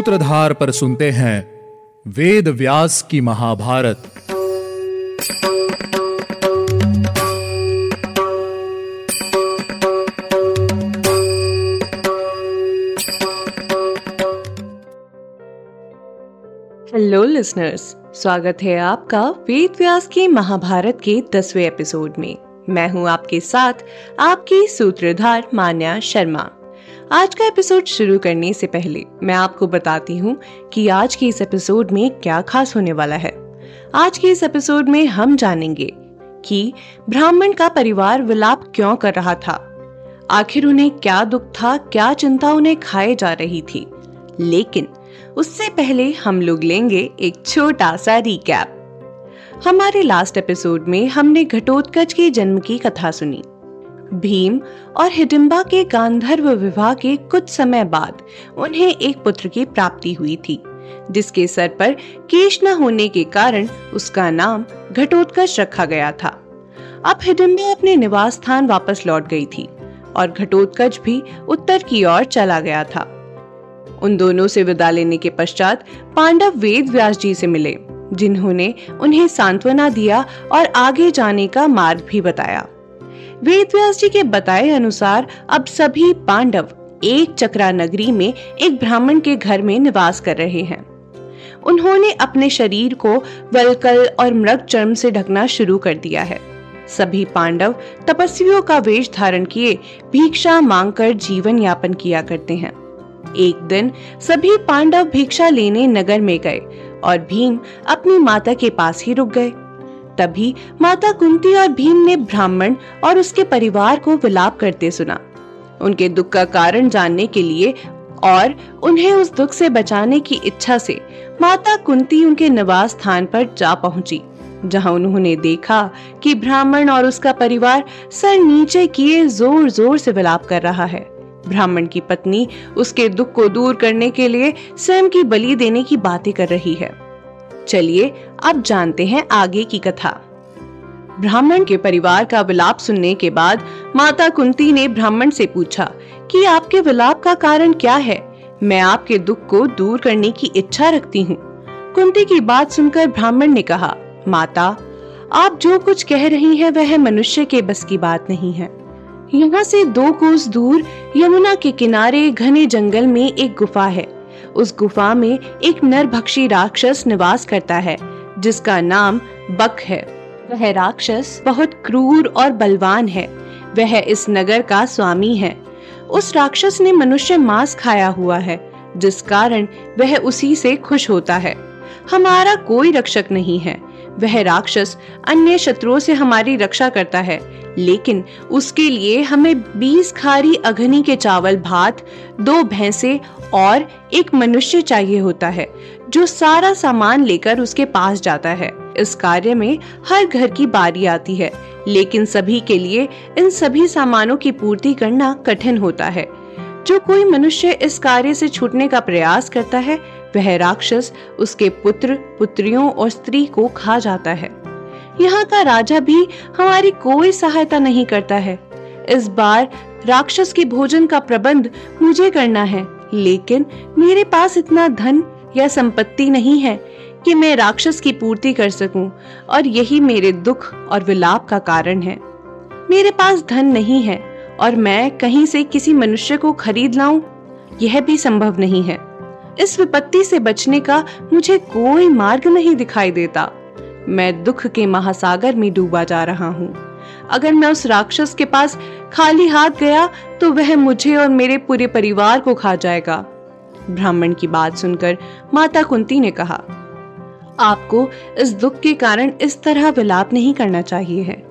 सूत्रधार पर सुनते हैं वेद व्यास की महाभारत। हेलो लिसनर्स स्वागत है आपका वेद व्यास की महाभारत के दसवें एपिसोड में। मैं हूँ आपके साथ आपकी सूत्रधार मान्या शर्मा। आज का एपिसोड शुरू करने से पहले मैं आपको बताती हूँ कि आज के इस एपिसोड में क्या खास होने वाला है। आज के इस एपिसोड में हम जानेंगे कि ब्राह्मण का परिवार विलाप क्यों कर रहा था। आखिर उन्हें क्या दुख था, क्या चिंता उन्हें खाए जा रही थी। लेकिन उससे पहले हम लोग लेंगे एक छोटा सा रिकैप हमारे लास्ट एपिसोड में हमने घटोत्कच के जन्म की कथा सुनी। भीम और हिडिम्बा के गांधर्व विवाह के कुछ समय बाद उन्हें एक पुत्र की प्राप्ति हुई थी, जिसके सर पर केश न होने के कारण उसका नाम घटोत्कच रखा गया था। अब हिडिम्बा अपने निवास स्थान वापस लौट गई थी और घटोत्कच भी उत्तर की ओर चला गया था। उन दोनों से विदा लेने के पश्चात पांडव वेद व्यास जी से मिले, जिन्होंने उन्हें सांत्वना दिया और आगे जाने का मार्ग भी बताया। वेद व्यास जी के बताए अनुसार अब सभी पांडव एक चक्रा नगरी में एक ब्राह्मण के घर में निवास कर रहे हैं। उन्होंने अपने शरीर को वलकल और मृग चर्म से ढकना शुरू कर दिया है। सभी पांडव तपस्वियों का वेश धारण किए भिक्षा मांगकर जीवन यापन किया करते हैं। एक दिन सभी पांडव भिक्षा लेने नगर में गए और भीम अपनी माता के पास ही रुक गए। तभी माता कुंती और भीम ने ब्राह्मण और उसके परिवार को विलाप करते सुना। उनके दुख का कारण जानने के लिए और उन्हें उस दुख से बचाने की इच्छा से माता कुंती उनके निवास स्थान पर जा पहुँची, जहाँ उन्होंने देखा कि ब्राह्मण और उसका परिवार सर नीचे किए ज़ोर ज़ोर से विलाप कर रहा है। ब्राह्मण की पत्नी उसके दुख को दूर करने के लिए स्वयं की बलि देने की बातें कर रही है। चलिए, अब जानते हैं आगे की कथा। ब्राह्मण के परिवार का विलाप सुनने के बाद माता कुंती ने ब्राह्मण से पूछा, कि आपके विलाप का कारण क्या है? मैं आपके दुख को दूर करने की इच्छा रखती हूँ। कुंती की बात सुनकर ब्राह्मण ने कहा, माता, आप जो कुछ कह रही हैं वह मनुष्य के बस की बात नहीं है। यहाँ से दो कोस दूर यमुना के किनारे घने जंगल में एक गुफा है। उस गुफा में एक नरभक्षी राक्षस निवास करता है, जिसका नाम बक है। वह राक्षस बहुत क्रूर और बलवान है। वह इस नगर का स्वामी है। उस राक्षस ने मनुष्य मांस खाया हुआ है, जिस कारण वह उसी से खुश होता है। हमारा कोई रक्षक नहीं है। वह राक्षस अन्य शत्रुओं से हमारी रक्षा करता है, लेकिन उसके लिए हमें बीस खारी अघनी के चावल, भात, दो भैंसे और एक मनुष्य चाहिए होता है, जो सारा सामान लेकर उसके पास जाता है। इस कार्य में हर घर की बारी आती है, लेकिन सभी के लिए इन सभी सामानों की पूर्ति करना कठिन होता है। जो कोई मनुष्य इस कार्य से छूटने का प्रयास करता है वह राक्षस उसके पुत्र, पुत्रियों और स्त्री को खा जाता है। यहाँ का राजा भी हमारी कोई सहायता नहीं करता है। इस बार राक्षस के भोजन का प्रबंध मुझे करना है, लेकिन मेरे पास इतना धन या संपत्ति नहीं है कि मैं राक्षस की पूर्ति कर सकूँ, और यही मेरे दुख और विलाप का कारण है। मेरे पास धन नहीं है, और मैं कहीं से किसी मनुष्य को खरीद लाऊं, यह भी संभव नहीं है। इस विपत्ति से बचने का मुझे कोई मार्ग नहीं दिखाई देता। मैं दुख के महासागर में डूबा जा रहा हूँ। अगर मैं उस राक्षस के पास खाली हाथ गया तो वह मुझे और मेरे पूरे परिवार को खा जाएगा। ब्राह्मण की बात सुनकर माता कुंती ने कहा, आपको इस दुख के कारण इस तरह विलाप नहीं करना चाहिए है।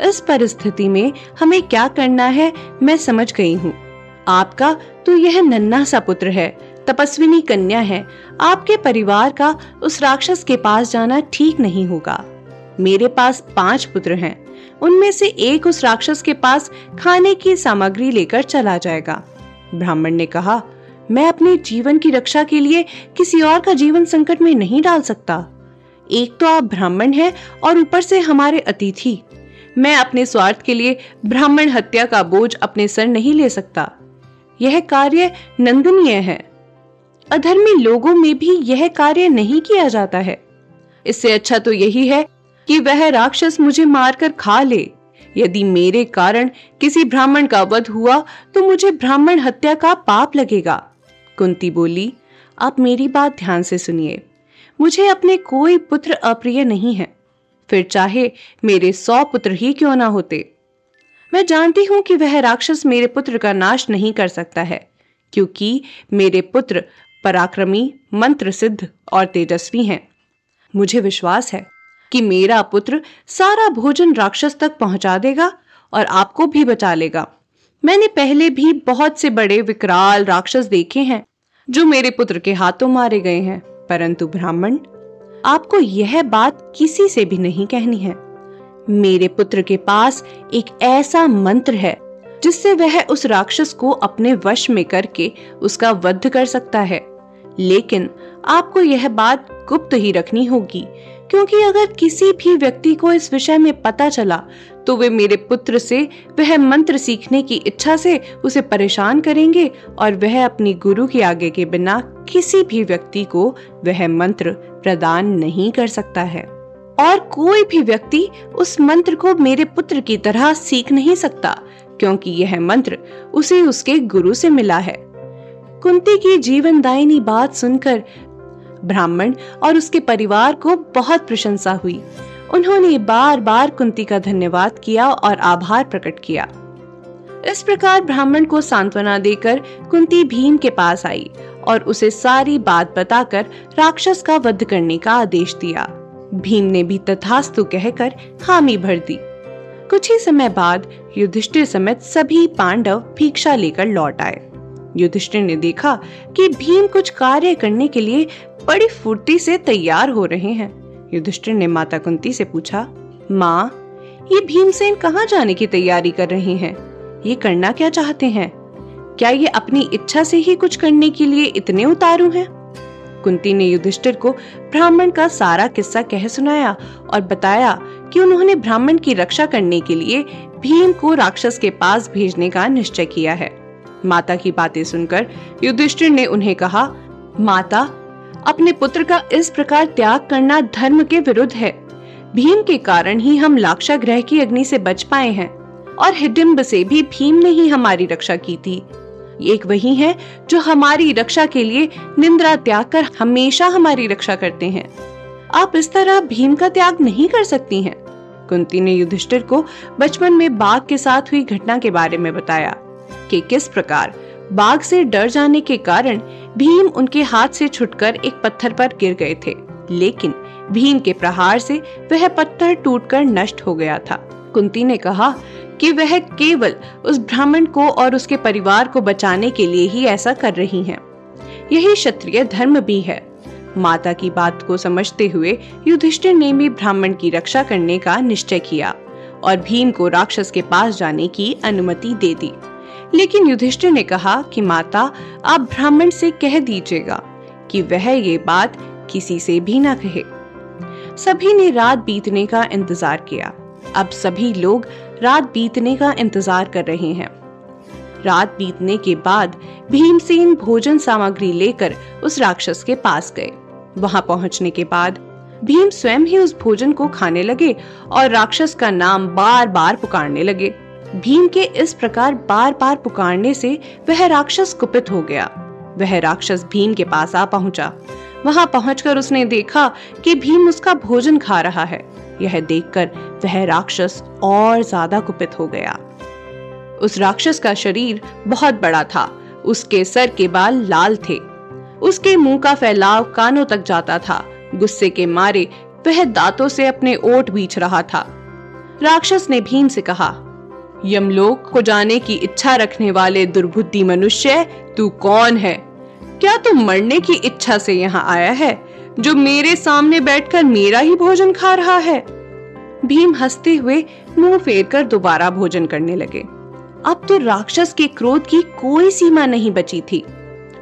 इस परिस्थिति में हमें क्या करना है, मैं समझ गई हूँ। आपका तो यह नन्ना सा पुत्र है तपस्विनी कन्या है। आपके परिवार का उस राक्षस के पास जाना ठीक नहीं होगा। मेरे पास पाँच पुत्र हैं। उनमें से एक उस राक्षस के पास खाने की सामग्री लेकर चला जाएगा। ब्राह्मण ने कहा, मैं अपने जीवन की रक्षा के लिए किसी और का जीवन संकट में नहीं डाल सकता। एक तो आप ब्राह्मण हैं और ऊपर से हमारे अतिथि। मैं अपने स्वार्थ के लिए ब्राह्मण हत्या का बोझ अपने सर नहीं ले सकता। यह कार्य नंदनीय है। अधर्मी लोगों में भी यह कार्य नहीं किया जाता है। इससे अच्छा तो यही है कि वह राक्षस मुझे मारकर खा ले। यदि मेरे कारण किसी ब्राह्मण का वध हुआ तो मुझे ब्राह्मण हत्या का पाप लगेगा। कुंती बोली, आप मेरी बात ध्यान से सुनिए। मुझे अपने कोई पुत्र अप्रिय नहीं है। फिर चाहे मेरे सौ पुत्र ही क्यों ना होते। मैं जानती हूँ कि वह राक्षस मेरे पुत्र का नाश नहीं कर सकता है, क्योंकि मेरे पुत्र पराक्रमी मंत्र सिद्ध और तेजस्वी हैं। मुझे विश्वास है कि मेरा पुत्र सारा भोजन राक्षस तक पहुँचा देगा और आपको भी बचा लेगा। मैंने पहले भी बहुत से बड़े विकराल राक्षस देखे हैं, जो मेरे पुत्र के हाथों मारे गए हैं, परंतु ब्राह्मण, आपको यह बात किसी से भी नहीं कहनी है। मेरे पुत्र के पास एक ऐसा मंत्र है, जिससे वह उस राक्षस को अपने वश में करके उसका वध कर सकता है। लेकिन आपको यह बात गुप्त ही रखनी होगी, क्योंकि अगर किसी भी व्यक्ति को इस विषय में पता चला तो वे मेरे पुत्र से वह मंत्र सीखने की इच्छा से उसे परेशान करेंगे और वह अपनी गुरु के आगे के बिना किसी भी व्यक्ति को वह मंत्र प्रदान नहीं कर सकता है। और कोई भी व्यक्ति उस मंत्र को मेरे पुत्र की तरह सीख नहीं सकता, क्योंकि यह मंत्र उसे उसके गुरु से मिला है। कुंती की जीवनदायिनी बात सुनकर ब्राह्मण और उसके परिवार को बहुत प्रशंसा हुई। उन्होंने बार बार कुंती का धन्यवाद किया और आभार प्रकट किया। इस प्रकार ब्राह्मण को सांत्वना देकर कुंती भीम के पास आई और उसे सारी बात बताकर राक्षस का वध करने का आदेश दिया। भीम ने भी तथास्तु कहकर हामी भर दी। कुछ ही समय बाद युधिष्ठिर समेत सभी पांडव भिक्षा लेकर लौट आए। युधिष्ठिर ने देखा कि भीम कुछ कार्य करने के लिए बड़ी फुर्ती से तैयार हो रहे हैं। युधिष्ठिर ने माता कुंती से पूछा, माँ, ये भीमसेन कहाँ जाने की तैयारी कर रहे हैं? ये करना क्या चाहते हैं? क्या ये अपनी इच्छा से ही कुछ करने के लिए इतने उतारू हैं? कुंती ने युधिष्ठिर को ब्राह्मण का सारा किस्सा कह सुनाया और बताया कि उन्होंने ब्राह्मण की रक्षा करने के लिए भीम को राक्षस के पास भेजने का निश्चय किया है। माता की बातें सुनकर युधिष्ठिर ने उन्हें कहा, माता, अपने पुत्र का इस प्रकार त्याग करना धर्म के विरुद्ध है। भीम के कारण ही हम लाक्षा ग्रह की अग्नि से बच पाए हैं, और हिडिम्ब से भी भीम ने ही हमारी रक्षा की थी। एक वही है जो हमारी रक्षा के लिए निंद्रा त्याग कर हमेशा हमारी रक्षा करते हैं। आप इस तरह भीम का त्याग नहीं कर सकती हैं। कुंती ने युधिष्ठिर को बचपन में बाघ के साथ हुई घटना के बारे में बताया। कि किस प्रकार? बाघ से डर जाने के कारण भीम उनके हाथ से छुटकर एक पत्थर पर गिर गए थे। लेकिन भीम के प्रहार से वह पत्थर टूटकर नष्ट हो गया था। कुंती ने कहा कि वह केवल उस ब्राह्मण को और उसके परिवार को बचाने के लिए ही ऐसा कर रही हैं। यही क्षत्रिय धर्म भी है। माता की बात को समझते हुए युधिष्ठिर ने भी ब्राह्मण की रक्षा करने का निश्चय किया और भीम को राक्षस के पास जाने की अनुमति दे दी। लेकिन युधिष्ठिर ने कहा कि माता, आप ब्राह्मण से कह दीजिएगा कि वह ये बात किसी से भी ना कहे। सभी ने रात बीतने का इंतज़ार किया। अब सभी लोग रात बीतने का इंतज़ार कर रहे हैं। रात बीतने के बाद भीमसेन भोजन सामग्री लेकर उस राक्षस के पास गए। वहाँ पहुँचने के बाद भीम स्वयं ही उस भोजन को खाने लगे और राक्षस का नाम बार बार पुकारने लगे। भीम के इस प्रकार बार बार पुकारने से वह राक्षस कुपित हो गया। वह राक्षस भीम के पास आ पहुँचा। वहाँ पहुंचकर उसने देखा कि भीम उसका भोजन खा रहा है। यह देखकर वह राक्षस और ज़्यादा कुपित हो गया। उस राक्षस का शरीर बहुत बड़ा था। उसके सर के बाल लाल थे। उसके मुँह का फैलाव कानों तक जाता था। गुस्से के मारे वह दांतों से अपने ओट बीच रहा था। राक्षस ने भीम से कहा यमलोक को जाने की इच्छा रखने वाले दुर्बुद्धि मनुष्य, तू कौन है? क्या तू मरने की इच्छा से यहाँ आया है, जो मेरे सामने बैठकर मेरा ही भोजन खा रहा है? भीम हँसते हुए मुँह फेर कर दोबारा भोजन करने लगे। अब तो राक्षस के क्रोध की कोई सीमा नहीं बची थी।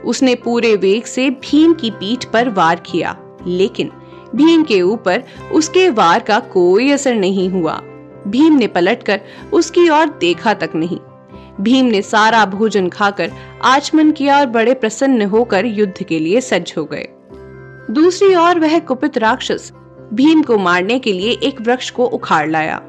उसने पूरे वेग से भीम की पीठ पर वार किया, लेकिन भीम के ऊपर उसके वार का कोई असर नहीं हुआ। भीम ने पलटकर उसकी ओर देखा तक नहीं। भीम ने सारा भोजन खाकर आचमन किया और बड़े प्रसन्न होकर युद्ध के लिए सज्ज हो गए। दूसरी ओर वह कुपित राक्षस भीम को मारने के लिए एक वृक्ष को उखाड़ लाया।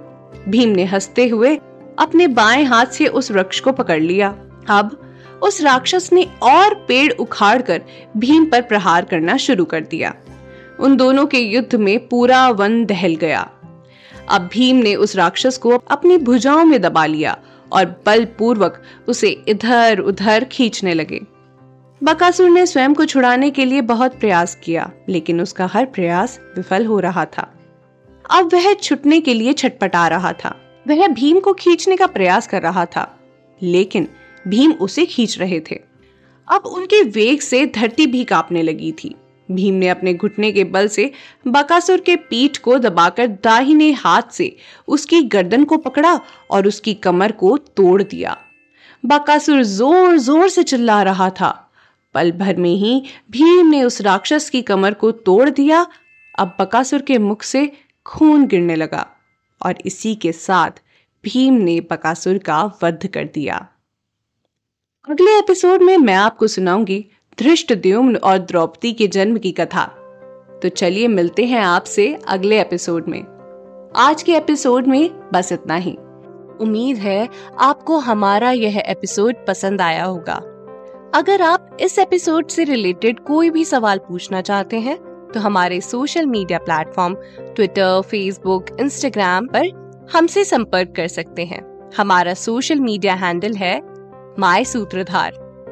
भीम ने हँसते हुए अपने बाएँ हाथ से उस वृक्ष को पकड़ लिया। अब उस राक्षस ने और पेड़ उखाड़कर भीम पर प्रहार करना शुरू कर दिया। उन दोनों के युद्ध में पूरा वन दहल गया। अब भीम ने उस राक्षस को अपनी भुजाओं में दबा लिया और बलपूर्वक उसे इधर उधर खींचने लगे। बकासुर ने स्वयं को छुड़ाने के लिए बहुत प्रयास किया, लेकिन उसका हर प्रयास विफल हो रहा था। अब वह छुटने के लिए छटपटा रहा था। वह भीम को खींचने का प्रयास कर रहा था, लेकिन भीम उसे खींच रहे थे। अब उनके वेग से धरती भी कांपने लगी थी। भीम ने अपने घुटने के बल से बकासुर के पीठ को दबाकर दाहिने हाथ से उसकी गर्दन को पकड़ा और उसकी कमर को तोड़ दिया। बकासुर ज़ोर ज़ोर से चिल्ला रहा था। पल भर में ही भीम ने उस राक्षस की कमर को तोड़ दिया। अब बकासुर के मुख से खून गिरने लगा और इसी के साथ भीम ने बकासुर का वध कर दिया। अगले एपिसोड में मैं आपको सुनाऊँगी धृष्ट और द्रौपदी के जन्म की कथा। तो चलिए मिलते हैं आपसे अगले एपिसोड में। आज के एपिसोड में बस इतना ही। उम्मीद है आपको हमारा यह एपिसोड पसंद आया होगा। अगर आप इस एपिसोड से रिलेटेड कोई भी सवाल पूछना चाहते हैं तो हमारे social media platform Twitter, Facebook, Instagram पर हमसे संपर्क कर सकते हैं। हमारा सोशल मीडिया हैंडल है माई सूत्रधार।